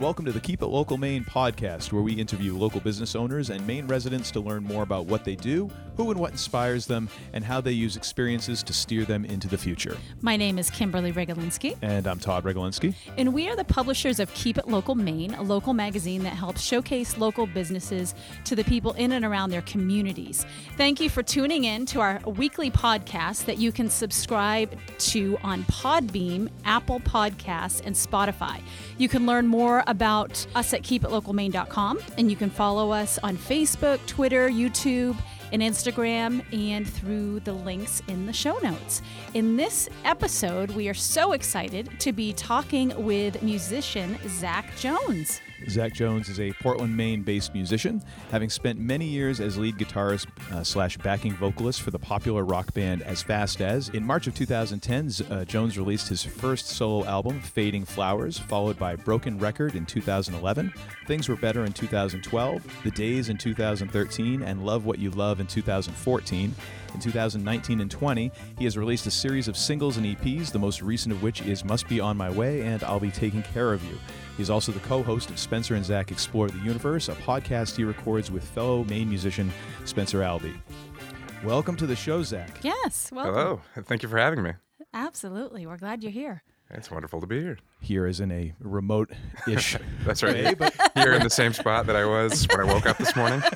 and welcome to the Keep It Local Maine podcast, where we interview local business owners and Maine residents to learn more about what they do, who and what inspires them, and how they use experiences to steer them into the future. My name is Kimberly Regalinski, And I'm Todd Regalinski. and we are the publishers of Keep It Local Maine, a local magazine that helps showcase local businesses to the people in and around their communities. Thank you for tuning in to our weekly podcast that you can subscribe to on Podbean, Apple Podcasts, and Spotify. You can learn more about us at keepitlocalmaine.com, and you can follow us on Facebook, Twitter, YouTube, and Instagram and through the links in the show notes. In this episode, we are so excited to be talking with musician Zach Jones. Zach Jones is a Portland, Maine based musician, having spent many years as lead guitarist uh, slash backing vocalist for the popular rock band As Fast As. In March of 2010, uh, Jones released his first solo album, Fading Flowers, followed by Broken Record in 2011, Things Were Better in 2012, The Days in 2013, and Love What You Love in 2014. In 2019 and 20, he has released a series of singles and EPs, the most recent of which is Must Be On My Way and I'll Be Taking Care of You. He's also the co host of Spencer and Zach Explore the Universe, a podcast he records with fellow Maine musician Spencer Albee. Welcome to the show, Zach. Yes, welcome. Hello. Thank you for having me. Absolutely. We're glad you're here. It's wonderful to be here. Here is in a remote ish That's right. way, but Here in the same spot that I was when I woke up this morning.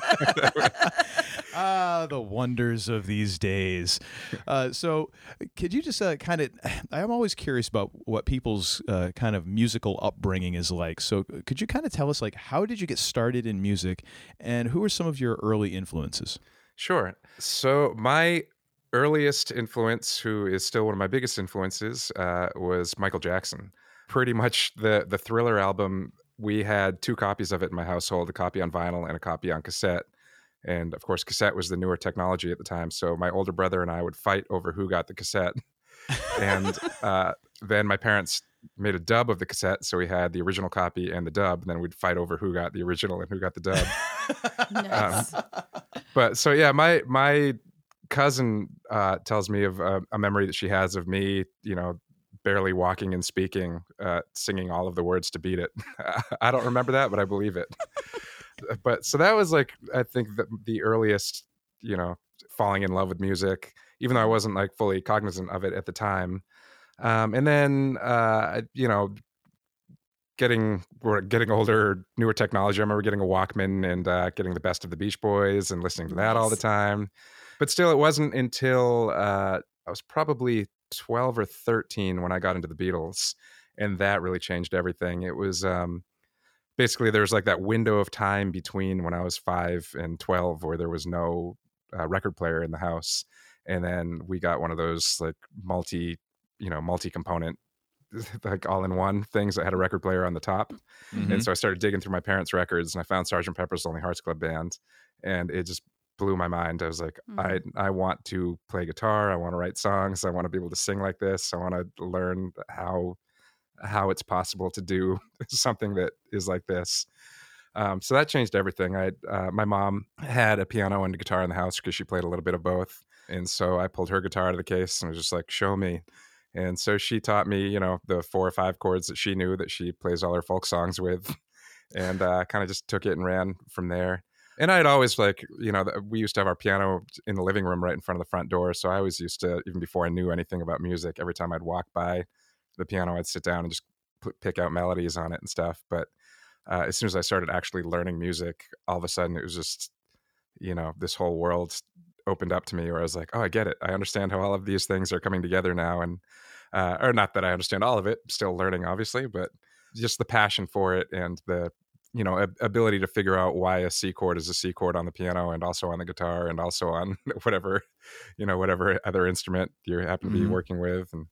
Ah, the wonders of these days. Uh, so, could you just uh, kind of? I'm always curious about what people's uh, kind of musical upbringing is like. So, could you kind of tell us, like, how did you get started in music, and who were some of your early influences? Sure. So, my earliest influence, who is still one of my biggest influences, uh, was Michael Jackson. Pretty much the, the Thriller album, we had two copies of it in my household a copy on vinyl and a copy on cassette. And of course, cassette was the newer technology at the time. So, my older brother and I would fight over who got the cassette. and uh, then my parents made a dub of the cassette. So, we had the original copy and the dub. And then we'd fight over who got the original and who got the dub Nice. but so yeah my my cousin uh tells me of a, a memory that she has of me you know barely walking and speaking uh singing all of the words to beat it i don't remember that but i believe it but so that was like i think the, the earliest you know falling in love with music even though i wasn't like fully cognizant of it at the time um and then uh you know getting we're getting older, newer technology. I remember getting a Walkman and uh, getting the best of the Beach Boys and listening to that all the time. But still, it wasn't until uh, I was probably twelve or thirteen when I got into the Beatles, and that really changed everything. It was um, basically there was like that window of time between when I was five and twelve where there was no uh, record player in the house, and then we got one of those like multi, you know, multi-component like all in one things that had a record player on the top. Mm-hmm. And so I started digging through my parents' records and I found Sergeant Pepper's Lonely Hearts Club Band. And it just blew my mind. I was like, I, I want to play guitar. I want to write songs. I want to be able to sing like this. I want to learn how how it's possible to do something that is like this. Um, so that changed everything. I uh, my mom had a piano and a guitar in the house because she played a little bit of both, and so I pulled her guitar out of the case and was just like, "Show me." And so she taught me, you know, the four or five chords that she knew that she plays all her folk songs with, and uh, kind of just took it and ran from there. And I'd always like, you know, we used to have our piano in the living room right in front of the front door. So I always used to, even before I knew anything about music, every time I'd walk by the piano, I'd sit down and just pick out melodies on it and stuff. But uh, as soon as I started actually learning music, all of a sudden it was just, you know, this whole world opened up to me where I was like, oh, I get it. I understand how all of these things are coming together now. And, uh, or not that I understand all of it, still learning, obviously, but just the passion for it and the, you know, ab- ability to figure out why a C chord is a C chord on the piano and also on the guitar and also on whatever, you know, whatever other instrument you happen to be Mhm. working with. And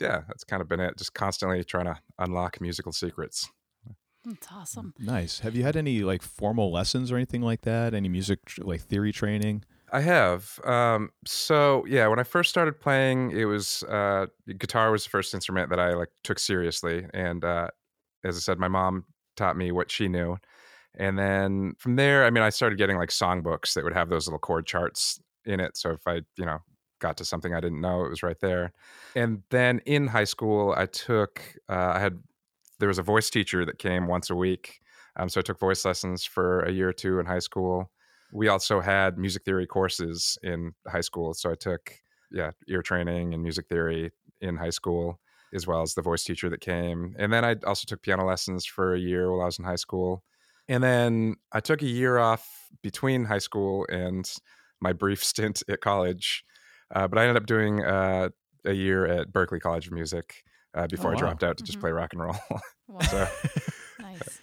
yeah, that's kind of been it. Just constantly trying to unlock musical secrets. That's awesome. Nice. Have you had any like formal lessons or anything like that? Any music like theory training? I have. Um, so yeah, when I first started playing, it was uh, guitar was the first instrument that I like took seriously, and uh, as I said, my mom taught me what she knew, and then from there, I mean, I started getting like songbooks that would have those little chord charts in it. So if I, you know, got to something I didn't know, it was right there. And then in high school, I took, uh, I had there was a voice teacher that came once a week. Um, so I took voice lessons for a year or two in high school. We also had music theory courses in high school. So I took, yeah, ear training and music theory in high school, as well as the voice teacher that came. And then I also took piano lessons for a year while I was in high school. And then I took a year off between high school and my brief stint at college. Uh, but I ended up doing uh, a year at Berklee College of Music uh, before Oh, I dropped out to just Mhm. play rock and roll. Wow. so nice.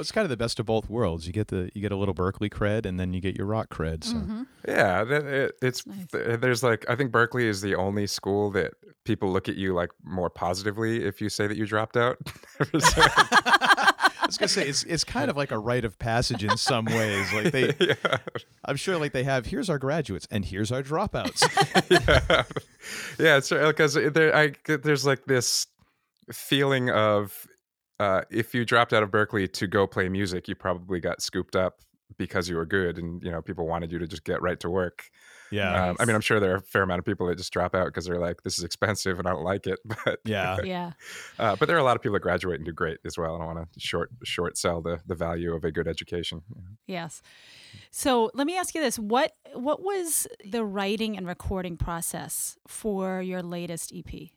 Well, it's kind of the best of both worlds. You get the you get a little Berklee cred, and then you get your rock cred. So Mhm. yeah, th- it, it's Nice. th- there's like I think Berklee is the only school that people look at you like more positively if you say that you dropped out. I was gonna say it's it's kind of like a rite of passage in some ways. Like they, yeah. I'm sure like they have here's our graduates and here's our dropouts. yeah, yeah, it's because there, I there's like this feeling of uh, if you dropped out of Berklee to go play music, you probably got scooped up because you were good, and you know people wanted you to just get right to work. yeah, Um, I mean, I'm sure there are a fair amount of people that just drop out because they're like, "This is expensive and I don't like it." But yeah. Yeah. uh, but there are a lot of people that graduate and do great as well. I don't want to short short sell the the value of a good education. Yes. So let me ask you this: what what was the writing and recording process for your latest EP?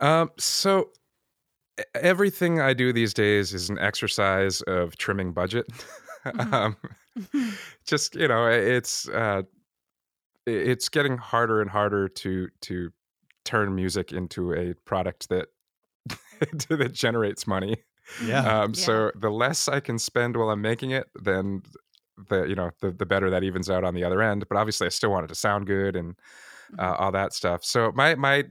Um, so everything I do these days is an exercise of trimming budget. Mhm. um, just you know, it's uh, it's getting harder and harder to to turn music into a product that that generates money. Yeah. Um, So the less I can spend while I'm making it, then the you know the the better that evens out on the other end. But obviously, I still want it to sound good and uh, all that stuff. So my my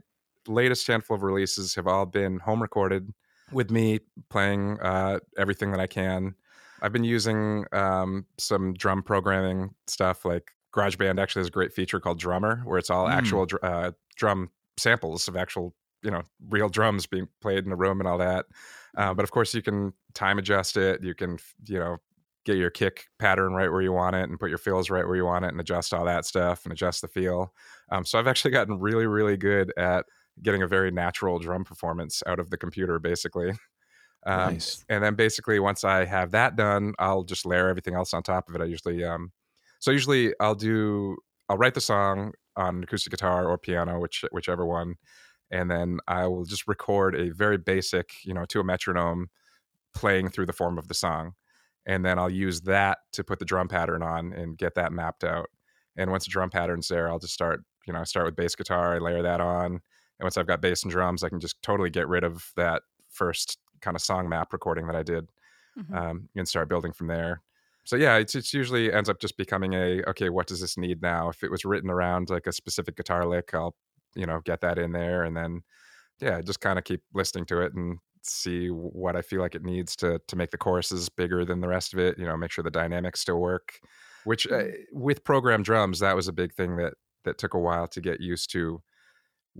latest handful of releases have all been home recorded with me playing uh, everything that I can. I've been using um, some drum programming stuff like GarageBand actually has a great feature called Drummer where it's all Mm. actual dr- uh, drum samples of actual you know real drums being played in the room and all that. Uh, but of course, you can time adjust it. You can you know get your kick pattern right where you want it and put your fills right where you want it and adjust all that stuff and adjust the feel. Um, so I've actually gotten really, really good at getting a very natural drum performance out of the computer, basically. Um, Nice. And then basically, once I have that done, I'll just layer everything else on top of it. I usually, um, so usually I'll do, I'll write the song on acoustic guitar or piano, which whichever one, and then I will just record a very basic, you know, to a metronome, playing through the form of the song, and then I'll use that to put the drum pattern on and get that mapped out. And once the drum pattern's there, I'll just start, you know, start with bass guitar, I layer that on, and once I've got bass and drums, I can just totally get rid of that first kind of song map recording that I did Mhm. um, and start building from there. So yeah, it's, it's usually ends up just becoming a okay. What does this need now? If it was written around like a specific guitar lick, I'll you know get that in there, and then yeah, just kind of keep listening to it and see what I feel like it needs to to make the choruses bigger than the rest of it. You know, make sure the dynamics still work. Which uh, with programmed drums, that was a big thing that that took a while to get used to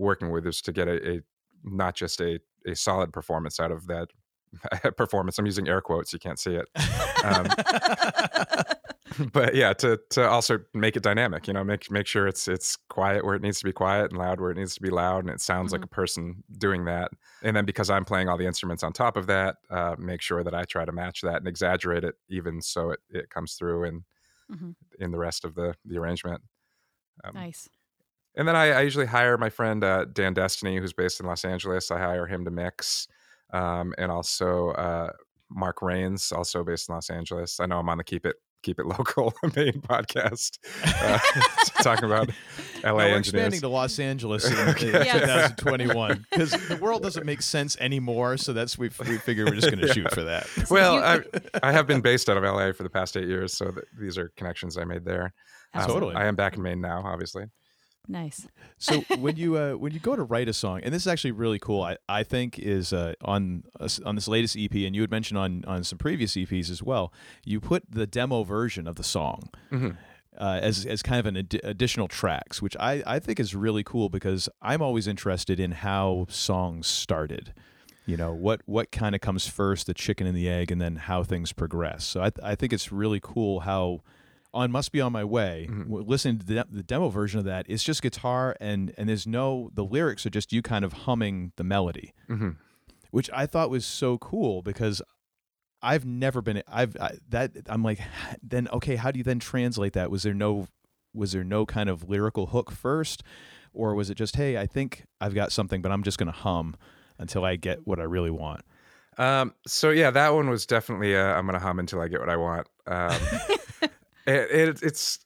working with, is to get a, a not just a a solid performance out of that performance. I'm using air quotes. You can't see it. Um, but yeah, to to also make it dynamic, you know, make make sure it's it's quiet where it needs to be quiet and loud where it needs to be loud, and it sounds like Mhm. a person doing that. And then because I'm playing all the instruments on top of that, uh, make sure that I try to match that and exaggerate it even so it it comes through in Mhm. in the rest of the the arrangement. Um, nice. And then I, I usually hire my friend uh, Dan Destiny, who's based in Los Angeles. I hire him to mix, um, and also uh, Mark Rains, also based in Los Angeles. I know I'm on the Keep It Keep It Local main podcast, uh, talking about LA Well, we're engineers. expanding to Los Angeles in, Okay. in Yes. 2021 because the world doesn't make sense anymore. So that's we we figure we're just going to Yeah. shoot for that. well, I, I have been based out of LA for the past eight years, so th- these are connections I made there. Um, Totally. I am back in Maine now, obviously. Nice. So when you uh, when you go to write a song, and this is actually really cool, I, I think is uh, on us- on this latest EP, and you had mentioned on on some previous EPs as well. You put the demo version of the song Mhm. uh, as as kind of an addi- additional tracks, which I I think is really cool because I'm always interested in how songs started. You know what what kind of comes first, the chicken and the egg, and then how things progress. So I I think it's really cool how on must be on my way Mhm. listening to the, the demo version of that it's just guitar and and there's no the lyrics are just you kind of humming the melody. Hmm which I thought was so cool because I've never been I've I, that I'm like then okay how do you then translate that? Was there no was there no kind of lyrical hook first? Or was it just hey I think I've got something but I'm just going to hum until I get what I really want? Um, so yeah, that one was definitely uh, I'm gonna hum until I get what I want. Um, it, it, it's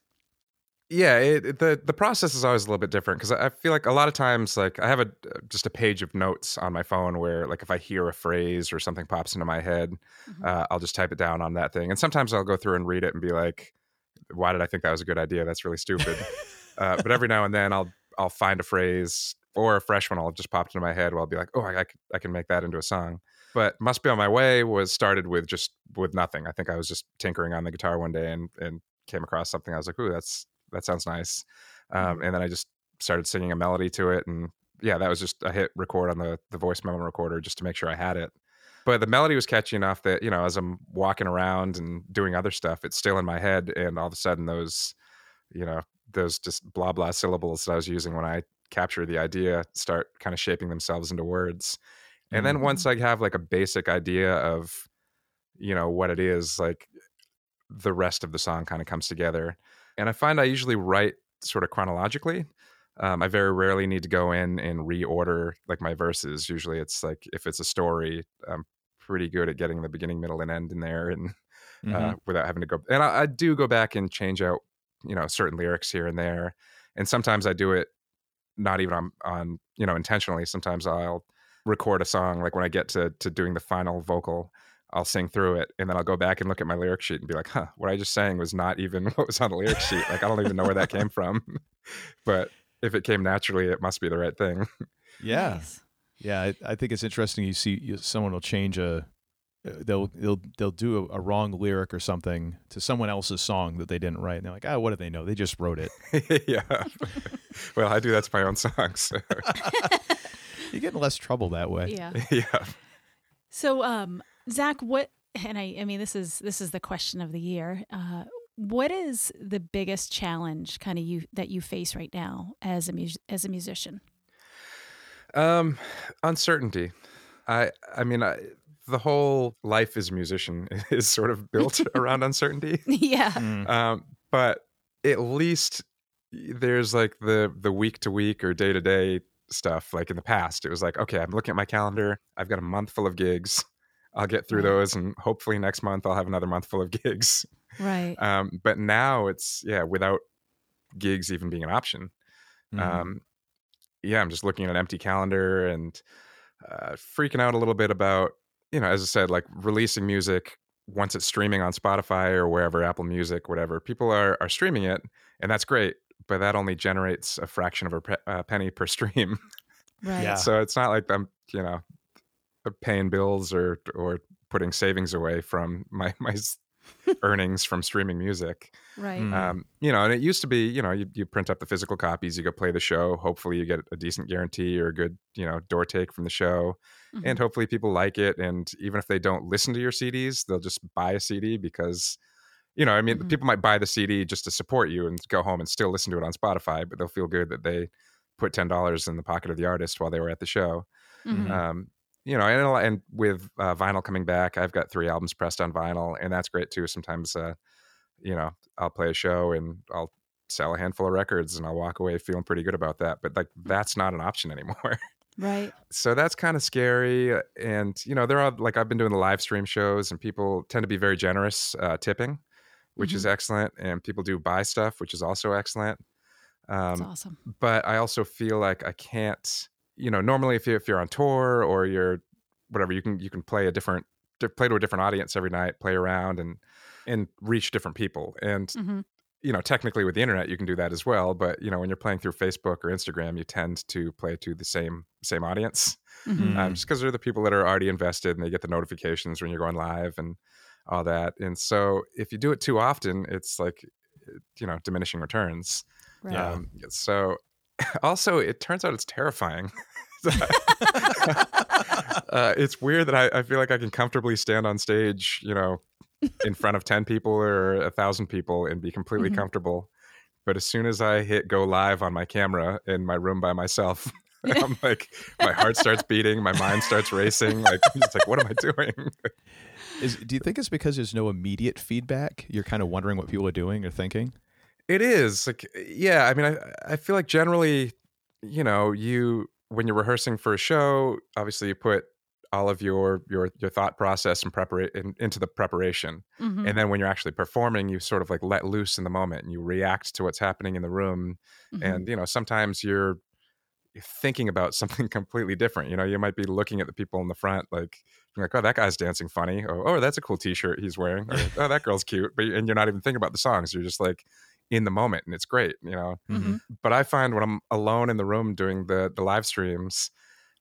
yeah, it, it- the the process is always a little bit different because I I feel like a lot of times like I have a just a page of notes on my phone where like if I hear a phrase or something pops into my head, Mhm. uh, I'll just type it down on that thing, and sometimes I'll go through and read it and be like, why did I think that was a good idea? That's really stupid. uh, but every now and then I'll I'll find a phrase or a fresh one i'll just pop into my head where I'll be like, oh, I, I, I can make that into a song. But Must Be On My Way was started with just with nothing. I think I was just tinkering on the guitar one day and and came across something. I was like, ooh, that's that sounds nice. Um, and then I just started singing a melody to it, and yeah, that was just I hit record on the the voice memo recorder just to make sure I had it. But the melody was catchy enough that you know, as I'm walking around and doing other stuff, it's still in my head, and all of a sudden those, you know, those just blah blah syllables that I was using when I capture the idea start kind of shaping themselves into words. And then Mhm. once I have like a basic idea of, you know, what it is, like the rest of the song kind of comes together. And I find I usually write sort of chronologically. Um, I very rarely need to go in and reorder like my verses. Usually it's like if it's a story, I'm pretty good at getting the beginning, middle, and end in there and uh, without having to go. And I, I do go back and change out, you know, certain lyrics here and there. And sometimes I do it not even on, on you know, intentionally. Sometimes I'll record a song like when I get to to doing the final vocal. I'll sing through it and then I'll go back and look at my lyric sheet and be like, huh, what I just sang was not even what was on the lyric sheet. Like, I don't even know where that came from. but if it came naturally, it must be the right thing. yeah Nice. Yeah, I, I think it's interesting. You see, you, someone will change a, uh, they'll they'll they'll do a, a wrong lyric or something to someone else's song that they didn't write, and they're like, ah, what do they know? They just wrote it. yeah. well, I do that to my own songs. So. You get in less trouble that way. Yeah. yeah. So, um, Zach, what? And I, I mean, this is this is the question of the year. Uh, what is the biggest challenge, kind of you that you face right now as a mus- as a musician? Um, uncertainty. I I mean, I, the whole life as a musician is sort of built around uncertainty. yeah. Mm. Um, but at least there's like the the week to week or day to day stuff. Like in the past, it was like, okay, I'm looking at my calendar. I've got a month full of gigs. I'll get through Right. those, and hopefully next month I'll have another month full of gigs. Right. Um, but now it's yeah, without gigs even being an option. Mhm. Um, yeah, I'm just looking at an empty calendar and uh, freaking out a little bit about, you know, as I said, like releasing music once it's streaming on Spotify or wherever, Apple Music, whatever. People are are streaming it, and that's great, but that only generates a fraction of a pe- uh, penny per stream. Right. Yeah. so it's not like I'm, you know, paying bills or or putting savings away from my my earnings from streaming music. Right. Mm. Um, you know, and it used to be, you know, you, you print up the physical copies, you go play the show. Hopefully, you get a decent guarantee or a good, you know, door take from the show, Mhm. and hopefully people like it. And even if they don't listen to your CDs, they'll just buy a CD because, you know, I mean, Mhm. people might buy the CD just to support you and go home and still listen to it on Spotify, but they'll feel good that they put ten dollars in the pocket of the artist while they were at the show. Mhm. Um, you know, and, and with uh, vinyl coming back, I've got three albums pressed on vinyl, and that's great too. Sometimes, uh, you know, I'll play a show and I'll sell a handful of records, and I'll walk away feeling pretty good about that. But like, that's not an option anymore. Right. so that's kind of scary. And you know, there are all like I've been doing the live stream shows, and people tend to be very generous uh, tipping, which is excellent, and people do buy stuff, which is also excellent. That's Um, awesome. but I also feel like I can't. You know, normally if you if you're on tour or you're whatever, you can you can play a different play to a different audience every night, play around and and reach different people. And hmm you know, technically with the internet you can do that as well. But you know, when you're playing through Facebook or Instagram, you tend to play to the same same audience, hmm um, just because they're the people that are already invested and they get the notifications when you're going live and all that. And so if you do it too often, it's like you know diminishing returns. Right. Yeah. Um, so also, it turns out it's terrifying. uh, it's weird that I, I feel like I can comfortably stand on stage, you know, in front of 10 people or a thousand people and be completely Mhm. comfortable. But as soon as I hit go live on my camera in my room by myself, I'm like, my heart starts beating, my mind starts racing. Like, I'm just like, what am I doing? Is, do you think it's because there's no immediate feedback? You're kind of wondering what people are doing or thinking. It is like, yeah. I mean, I I feel like generally, you know, you when you're rehearsing for a show, obviously you put all of your your your thought process and prepare in, into the preparation Mhm. and then when you're actually performing you sort of like let loose in the moment and you react to what's happening in the room Mhm. and you know sometimes you're thinking about something completely different you know you might be looking at the people in the front like you're like oh that guy's dancing funny or oh that's a cool t-shirt he's wearing or, oh that girl's cute but and you're not even thinking about the songs you're just like in the moment and it's great you know Mhm. but I find when I'm alone in the room doing the the live streams,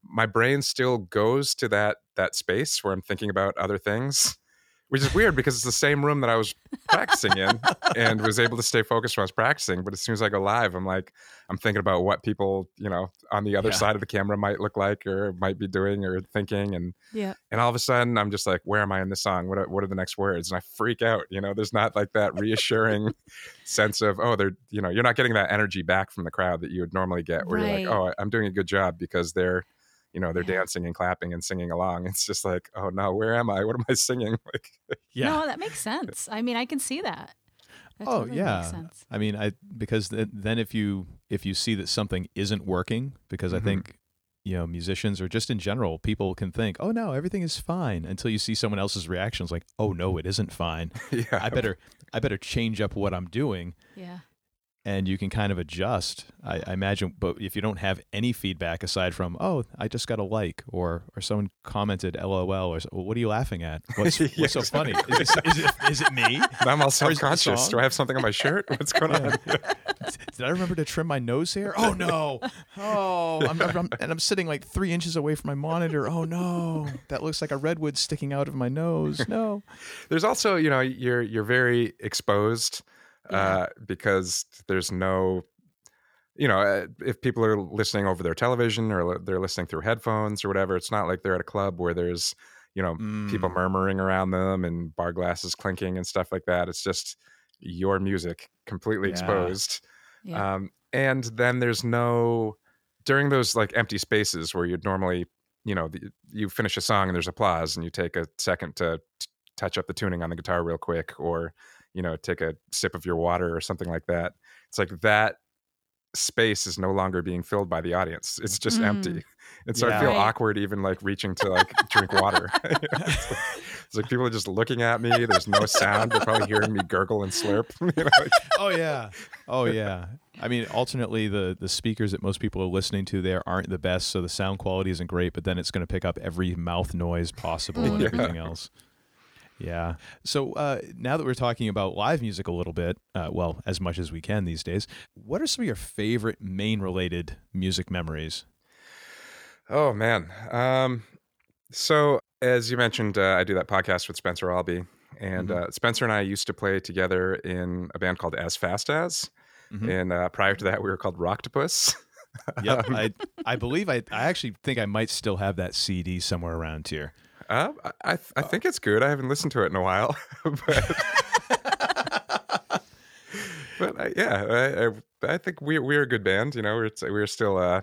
my brain still goes to that that space where I'm thinking about other things, which is weird because it's the same room that I was practicing in and was able to stay focused when I was practicing. But as soon as I go live, I'm like, I'm thinking about what people, you know, on the other Yeah. side of the camera might look like or might be doing or thinking. And Yeah. and all of a sudden I'm just like, where am I in the song? What are, what are the next words? And I freak out. You know, there's not like that reassuring sense of, oh, they're, you know, you're not getting that energy back from the crowd that you would normally get where Right. you're like, oh, I'm doing a good job because they're, you know, they're Yeah. dancing and clapping and singing along. It's just like, oh no, where am I? What am I singing? Like, yeah. No, that makes sense. I mean, I can see that. That Oh, totally yeah. Makes sense. I mean, I because th- then if you if you see that something isn't working, because Mhm. I think you know musicians or just in general, people can think, oh no, everything is fine until you see someone else's reactions, like, oh no, it isn't fine. yeah, I better I better change up what I'm doing, Yeah. And you can kind of adjust. I, I imagine, but if you don't have any feedback aside from, oh, I just got a like, or or someone commented LOL, or well, what are you laughing at? What's, Yeah, what's so funny? Is, this, is it is it me? I'm all Or is it the self-conscious. Do I have something on my shirt? What's going on? Did I remember to trim my nose hair? Oh no! Oh, I'm, I'm- and I'm sitting like three inches away from my monitor. Oh no! That looks like a redwood sticking out of my nose. No. There's also, you know, you're you're very exposed uh, because there's no, you know, uh, if people are listening over their television or they're listening through headphones or whatever, it's not like they're at a club where there's, you know, people Mm. murmuring around them and bar glasses clinking and stuff like that. It's just your music completely Yeah. exposed. Yeah. Um, and then there's no during those like empty spaces where you'd normally, you know, the, you finish a song and there's applause and you take a second to t- touch up the tuning on the guitar real quick or, you know, take a sip of your water or something like that. It's like that space is no longer being filled by the audience. It's just Mm. empty. And so I feel Right. awkward even like reaching to like drink water. it's, like, it's like people are just looking at me. There's no sound. They're probably hearing me gurgle and slurp. you know, like, Oh yeah. Oh yeah. I mean, alternately, the the speakers that most people are listening to there aren't the best, so the sound quality isn't great. But then it's going to pick up every mouth noise possible and Mm. everything else. Yeah. So uh, now that we're talking about live music a little bit, uh, well, as much as we can these days, what are some of your favorite Maine related music memories? Oh man. Um, so as you mentioned, uh, I do that podcast with Spencer Albee, and Mhm. uh, Spencer and I used to play together in a band called As Fast As, Mhm. and uh, prior to that, we were called Rocktopus. Yep. I I believe I I actually think I might still have that CD somewhere around here. Uh, I I, think it's good. I haven't listened to it in a while, but but uh, yeah, I, I, I think we we're a good band. You know, we're we're still uh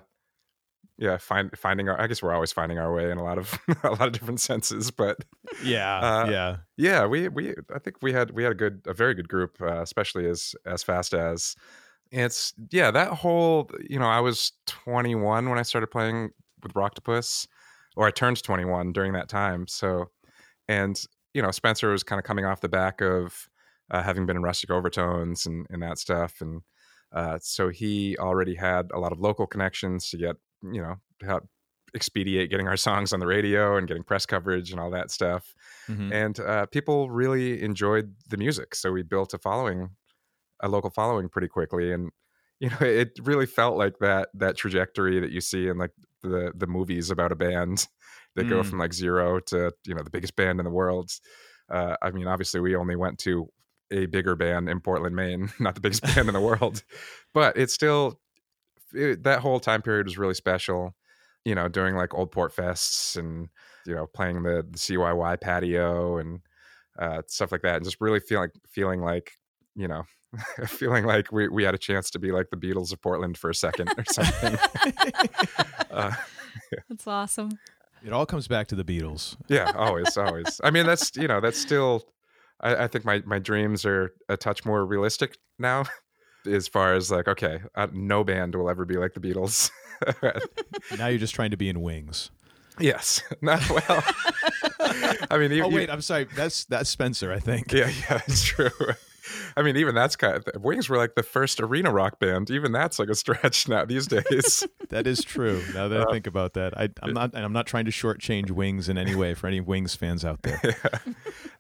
yeah find, finding our. I guess we're always finding our way in a lot of a lot of different senses, but Yeah. Uh, yeah. yeah we we i think we had we had a good a very good group uh, especially as as fast as it's yeah that whole you know i was 21 when i started playing with rocktopus or i turned 21 during that time so and you know spencer was kind of coming off the back of uh, having been in rustic overtones and, and that stuff and uh, so he already had a lot of local connections to get you know to help expedite getting our songs on the radio and getting press coverage and all that stuff Mhm. and uh, people really enjoyed the music so we built a following a local following pretty quickly and you know it really felt like that that trajectory that you see in like the the movies about a band that go Mm. from like zero to you know the biggest band in the world uh, i mean obviously we only went to a bigger band in portland maine not the biggest band in the world but it's still it, that whole time period was really special you know during like old port fests and you know playing the, the CYY patio and uh, stuff like that, and just really feeling feeling like you know, feeling like we, we had a chance to be like the Beatles of Portland for a second or something. uh, That's awesome. It all comes back to the Beatles. yeah, always, always. I mean, that's you know, that's still. I, I think my my dreams are a touch more realistic now, as far as like, okay, uh, no band will ever be like the Beatles. now you're just trying to be in Wings. yes, not well. I mean, you, Oh you- wait, I'm sorry. That's that's Spencer, I think. yeah, yeah, it's true. I mean, even that's kind of Wings were like the first arena rock band. Even that's like a stretch now these days. That is true. Now that I think about that, I, I'm not. And I'm not trying to shortchange Wings in any way for any Wings fans out there.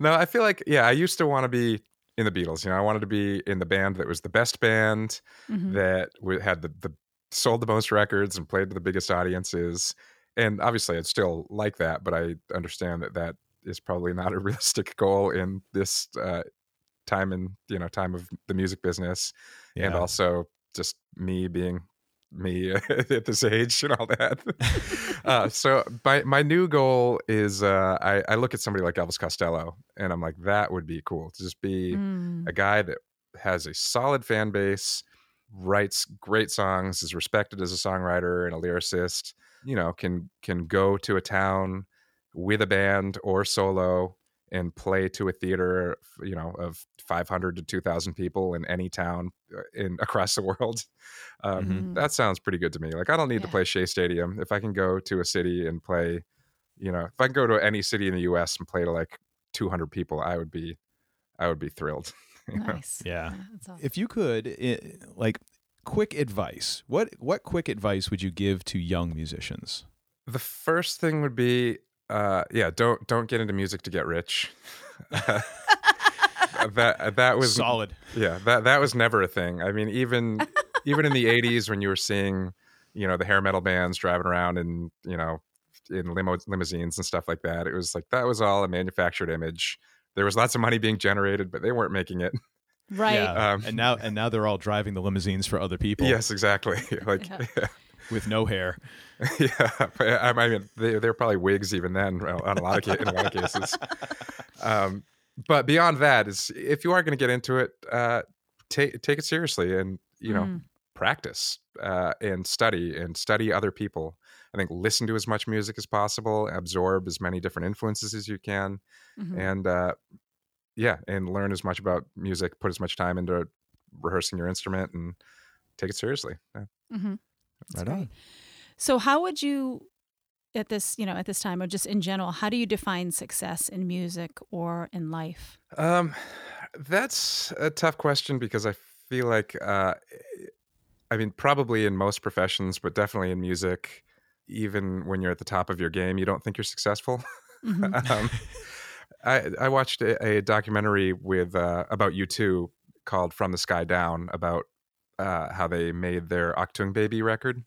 no, I feel like yeah, I used to want to be in the Beatles. You know, I wanted to be in the band that was the best band Mhm. that w- had the, the sold the most records and played to the biggest audiences. And obviously, I'd still like that, but I understand that that is probably not a realistic goal in this uh, time and you know time of the music business, and also just me being me at this age and all that. uh, so my my new goal is uh, I, I look at somebody like Elvis Costello, and I'm like that would be cool to just be Mm. a guy that has a solid fan base, writes great songs, is respected as a songwriter and a lyricist. You know, can can go to a town with a band or solo and play to a theater, you know, of 500 to 2,000 people in any town uh, in across the world. Um, Mhm. That sounds pretty good to me. Like I don't need to play Shea Stadium if I can go to a city and play. You know, if I can go to any city in the U.S. and play to like 200 people, I would be, I would be thrilled. you know? Nice. Yeah. that's awesome. If you could, i like, quick advice. What what quick advice would you give to young musicians? The first thing would be, uh, yeah, don't don't get into music to get rich. that that was solid. yeah that that was never a thing. I mean, even even in the '80s when you were seeing, you know, the hair metal bands driving around in you know in limo limousines and stuff like that, it was like that was all a manufactured image. There was lots of money being generated, but they weren't making it. right. Yeah. Um, and now and now they're all driving the limousines for other people. Yes, exactly. like Yeah. with no hair. yeah, I I mean, they, they're probably wigs even then on a lot of ca- in a lot of cases. Um, but beyond that, is if you are going to get into it, uh, take take it seriously and you know Mm. practice uh, and study and study other people. I think listen to as much music as possible, absorb as many different influences as you can, Mhm. and uh, yeah, and learn as much about music. Put as much time into rehearsing your instrument and take it seriously. Yeah. Mhm. Right great. on. So, how would you, at this, you know, at this time, or just in general, how do you define success in music or in life? Um, that's a tough question because I feel like, uh, I mean, probably in most professions, but definitely in music, even when you're at the top of your game, you don't think you're successful. Mhm. um, I I watched a, a documentary with uh, about U2 called "From the Sky Down" about uh, how they made their Achtung Baby record,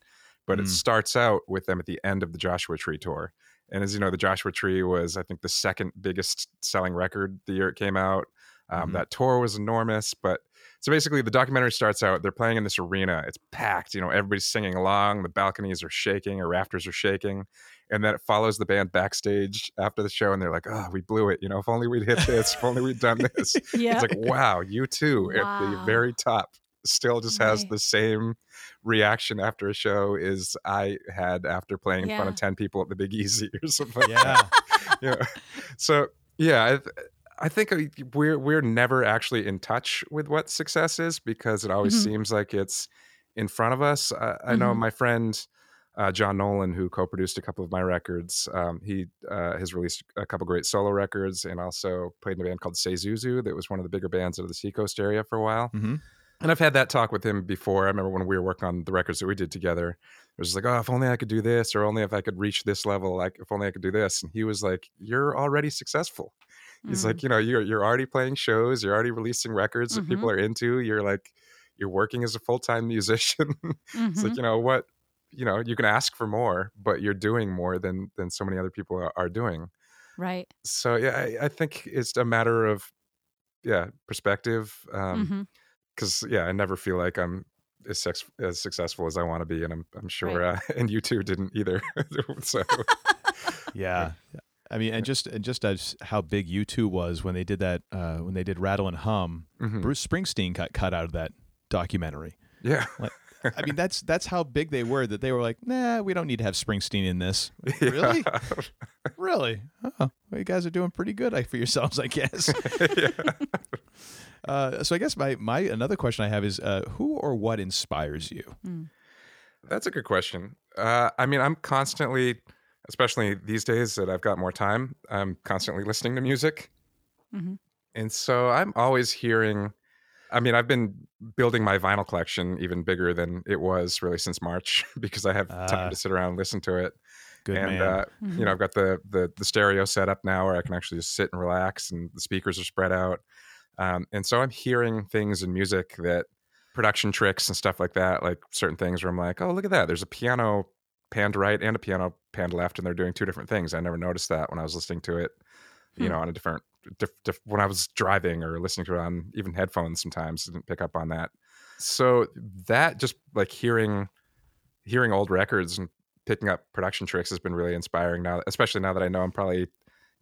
but it Mm. starts out with them at the end of the Joshua Tree tour. And as you know, the Joshua Tree was, I think, the second biggest selling record the year it came out. Um, Mhm. That tour was enormous, but so basically, the documentary starts out. They're playing in this arena. It's packed. You know, everybody's singing along. The balconies are shaking, or rafters are shaking, and then it follows the band backstage after the show, and they're like, "Oh, we blew it. You know, if only we'd hit this. if only we'd done this." yeah. It's like, wow, U2 at the very top still just has Right. the same reaction after a show as I had after playing in front of 10 people at the Big Easy or something. Yeah. that. yeah. So, yeah, I, I think we're we're never actually in touch with what success is because it always Mhm. seems like it's in front of us. I, I know my friend uh, John Nolan, who co-produced a couple of my records, um, he uh, has released a couple great solo records and also played in a band called Seizuzu that was one of the bigger bands out of the Seacoast area for a while. hmm And I've had that talk with him before. I remember when we were working on the records that we did together. It was like, oh, if only I could do this, or only if I could reach this level, like if only I could do this. And he was like, "You're already successful." He's Mm. like, you know, you're you're already playing shows, you're already releasing records that people are into. You're like, you're working as a full time musician. it's Mhm. like, you know what, you know, you can ask for more, but you're doing more than than so many other people are, are doing. right. So yeah, I, I think it's a matter of yeah perspective. Um, Mhm. Because yeah, I never feel like I'm as sex- as successful as I want to be, and I'm I'm sure uh, and U2 didn't either. so Yeah. I mean, and just and just as how big U2 was when they did that uh, when they did Rattle and Hum, Mhm. Bruce Springsteen got cut out of that documentary. Yeah. I mean, that's that's how big they were that they were like, nah, we don't need to have Springsteen in this. Really, Yeah. really? Oh, well, you guys are doing pretty good for yourselves, I guess. Yeah. Uh, so I guess my my another question I have is, uh, who or what inspires you? That's a good question. Uh, I mean, I'm constantly, especially these days that I've got more time, I'm constantly listening to music. Mhm. And so I'm always hearing. I mean, I've been building my vinyl collection even bigger than it was really since March because I have Ah. time to sit around and listen to it. Good and man. uh, Mhm. you know, I've got the, the the stereo set up now where I can actually just sit and relax, and the speakers are spread out. Um, and so I'm hearing things in music that production tricks and stuff like that, like certain things where I'm like, oh, look at that. There's a piano panned right and a piano panned left, and they're doing two different things. I never noticed that when I was listening to it, you Hmm. know, on a different, diff, diff, when I was driving or listening to it on even headphones sometimes, didn't pick up on that. So that just like hearing, hearing old records and picking up production tricks has been really inspiring now, especially now that I know I'm probably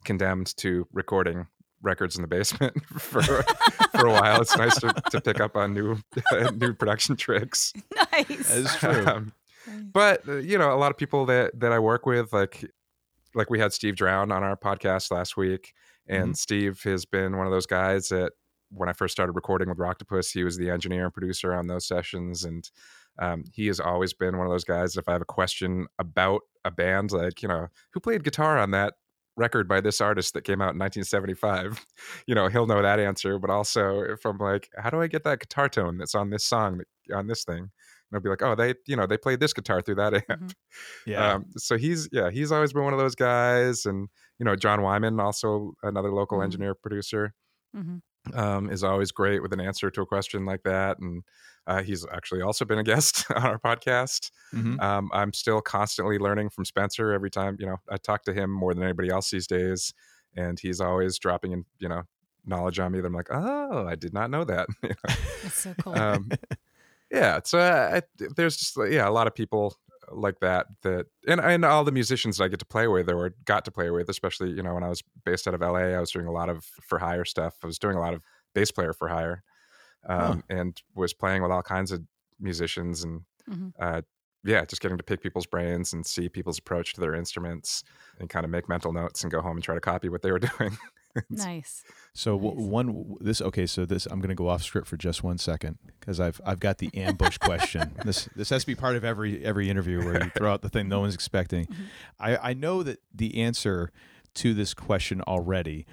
condemned to recording records in the basement for for a while. It's nice to, to pick up on new new production tricks. nice. That is true. Um, but uh, you know, a lot of people that that I work with, like like we had Steve Drown on our podcast last week, and Steve has been one of those guys that when I first started recording with Rocktopus, he was the engineer and producer on those sessions, and um, he has always been one of those guys. If I have a question about a band, like you know, who played guitar on that record by this artist that came out in 1975, you know, he'll know that answer. But also, if I'm like, how do I get that guitar tone that's on this song, on this thing? And I'll be like, oh, they, you know, they played this guitar through that amp. Mhm. yeah. Um, so he's yeah, he's always been one of those guys, and you know, John Wyman, also another local Mhm. engineer producer, Mhm. um, is always great with an answer to a question like that, and uh, he's actually also been a guest on our podcast. Mhm. Um, I'm still constantly learning from Spencer every time you know I talk to him more than anybody else these days, and he's always dropping in you know knowledge on me that I'm like, oh, I did not know that. You know? That's so cool. um, yeah so I, I, there's just yeah a lot of people like that that and and all the musicians that I get to play with or got to play with especially you know when I was based out of LA I was doing a lot of for hire stuff I was doing a lot of bass player for hire um, and was playing with all kinds of musicians and Mhm. uh, yeah just getting to pick people's brains and see people's approach to their instruments and kind of make mental notes and go home and try to copy what they were doing nice. So w- one this okay. So this I'm going to go off script for just one second because I've I've got the ambush question. This this has to be part of every every interview where you throw out the thing no one's expecting. Mhm. I I know that the answer to this question already.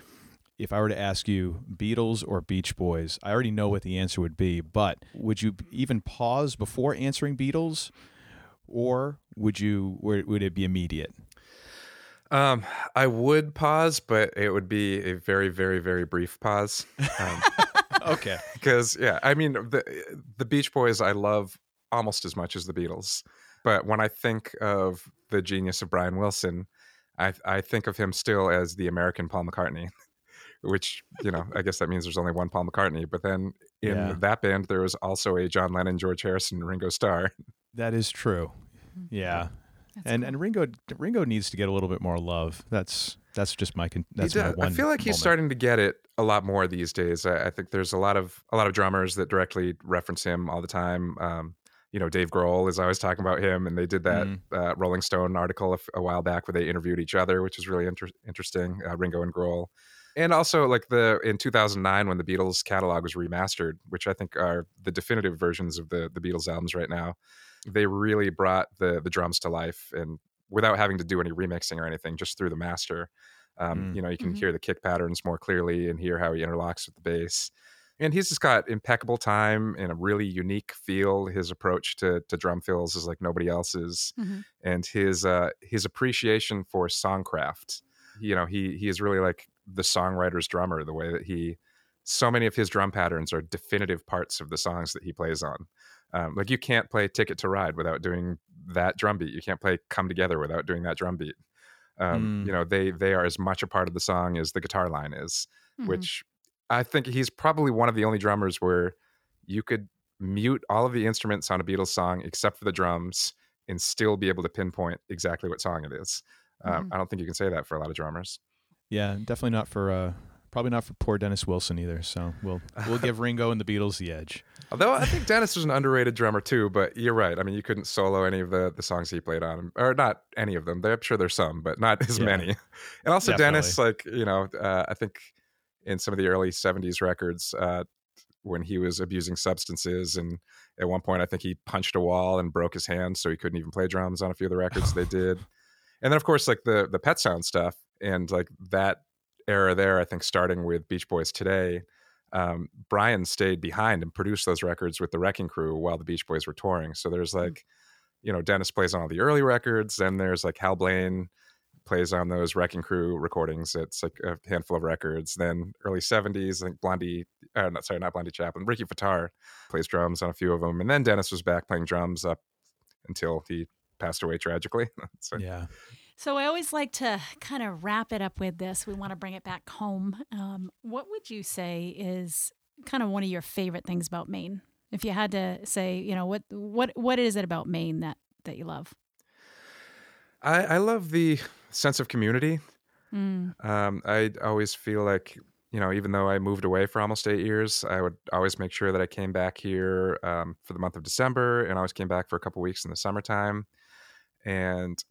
If I were to ask you Beatles or Beach Boys, I already know what the answer would be. But would you even pause before answering Beatles, or would you? Would it be immediate? Um, I would pause, but it would be a very, very, very brief pause. Um, Okay. because yeah, I mean the the Beach Boys I love almost as much as the Beatles, but when I think of the genius of Brian Wilson, I I think of him still as the American Paul McCartney, which you know I guess that means there's only one Paul McCartney. But then in Yeah. that band there was also a John Lennon, George Harrison, Ringo Starr. That is true. Yeah. That's and cool. and Ringo Ringo needs to get a little bit more love. That's that's just my con- that's my one. I feel like he's moment. starting to get it a lot more these days. I, I think there's a lot of a lot of drummers that directly reference him all the time. Um, you know, Dave Grohl is always talking about him, and they did that Mhm. uh, Rolling Stone article a while back where they interviewed each other, which is really inter- interesting. Uh, Ringo and Grohl, and also like the in 2009 when the Beatles catalog was remastered, which I think are the definitive versions of the the Beatles albums right now. They really brought the the drums to life, and without having to do any remixing or anything, just through the master. Um, Mm. You know, you can Mhm. hear the kick patterns more clearly and hear how he interlocks with the bass. And he's just got impeccable time and a really unique feel. His approach to to drum fills is like nobody else's, Mhm. and his uh, his appreciation for songcraft. You know, he he is really like the songwriter's drummer. The way that he, so many of his drum patterns are definitive parts of the songs that he plays on. Um, like you can't play "Ticket to Ride" without doing that drum beat. You can't play "Come Together" without doing that drum beat. Um, Mm. You know, they they are as much a part of the song as the guitar line is Mhm. which I think he's probably one of the only drummers where you could mute all of the instruments on a Beatles song except for the drums and still be able to pinpoint exactly what song it is. Um, Mhm. I don't think you can say that for a lot of drummers. Yeah, definitely not for uh, probably not for poor Dennis Wilson either. So we'll we'll give Ringo and the Beatles the edge. Although I think Dennis was an underrated drummer too, but you're right. I mean, you couldn't solo any of the, the songs he played on, or not any of them. I'm sure there's some, but not as Yeah. many. And also, Definitely. Dennis, like you know, uh, I think in some of the early '70s records, uh, when he was abusing substances, and at one point, I think he punched a wall and broke his hand, so he couldn't even play drums on a few of the records they did. And then, of course, like the the Pet Sound stuff, and like that era there, I think starting with Beach Boys today um, Brian stayed behind and produced those records with the Wrecking Crew while the Beach Boys were touring. So there's like, you know, Dennis plays on all the early records. Then there's like Hal Blaine plays on those Wrecking Crew recordings. It's like a handful of records. Then early 70s, I think Blondie, uh, not sorry, not Blondie Chaplin, Ricky Fataar plays drums on a few of them. And then Dennis was back playing drums up until he passed away tragically. so, Yeah. So I always like to kind of wrap it up with this. We want to bring it back home. Um, what would you say is kind of one of your favorite things about Maine? If you had to say, you know, what what what is it about Maine that that you love? I, I love the sense of community. Mm, Um, I always feel like, you know, even though I moved away for almost eight years, I would always make sure that I came back here um, for the month of December and always came back for a couple weeks in the summertime. And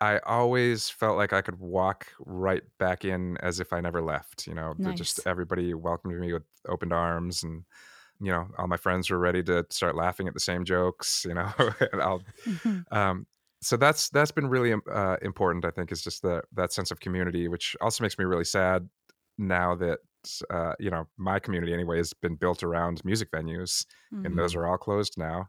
I always felt like I could walk right back in as if I never left. You know, they're just everybody welcomed me with opened arms and, you know, all my friends were ready to start laughing at the same jokes, you know, and I'll, um, so that's that's been really uh, important. I think is just the that sense of community, which also makes me really sad now that uh, you know my community anyway has been built around music venues, and those are all closed now.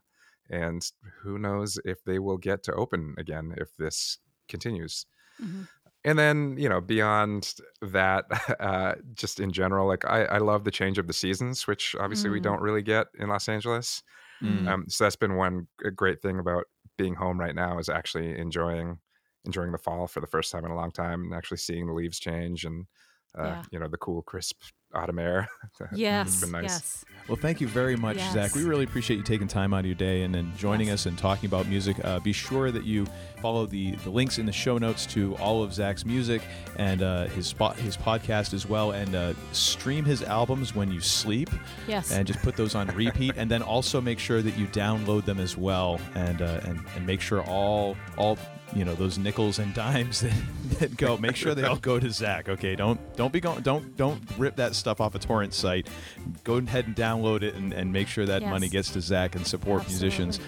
And who knows if they will get to open again if this continues. Mhm. And then you know beyond that, uh, just in general, like I, I love the change of the seasons, which obviously we Mm. don't really get in Los Angeles. Mm. Um, so that's been one great thing about being home right now is actually enjoying enjoying the fall for the first time in a long time and actually seeing the leaves change and uh, Yeah. you know the cool crisp autumn air. Yes, it's been nice. yes. Well, thank you very much, Zach. We really appreciate you taking time out of your day and then joining Yes. us and talking about music. Uh, be sure that you follow the, the links in the show notes to all of Zach's music and uh, his spot, his podcast as well, and uh, stream his albums when you sleep, Yes. and just put those on repeat. and then also make sure that you download them as well, and uh, and and make sure all all you know those nickels and dimes that, that go make sure they all go to Zach okay don't don't be going don't don't rip that stuff off a torrent site go ahead and download it and, and make sure that Yes. money gets to Zach and support musicians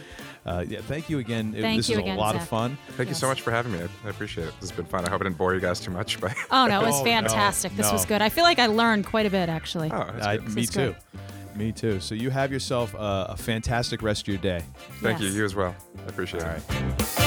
uh, yeah thank you again Thank this you is again, a lot Zach. of fun Thank you so much for having me. I, I appreciate it. This has been fun. I hope I didn't bore you guys too much. But Oh no, it was Oh, no, fantastic. This was good. I feel like I learned quite a bit actually. oh, I, me is good. too me too so you have yourself a, a fantastic rest of your day thank you. Yes. You as well. I appreciate all it. right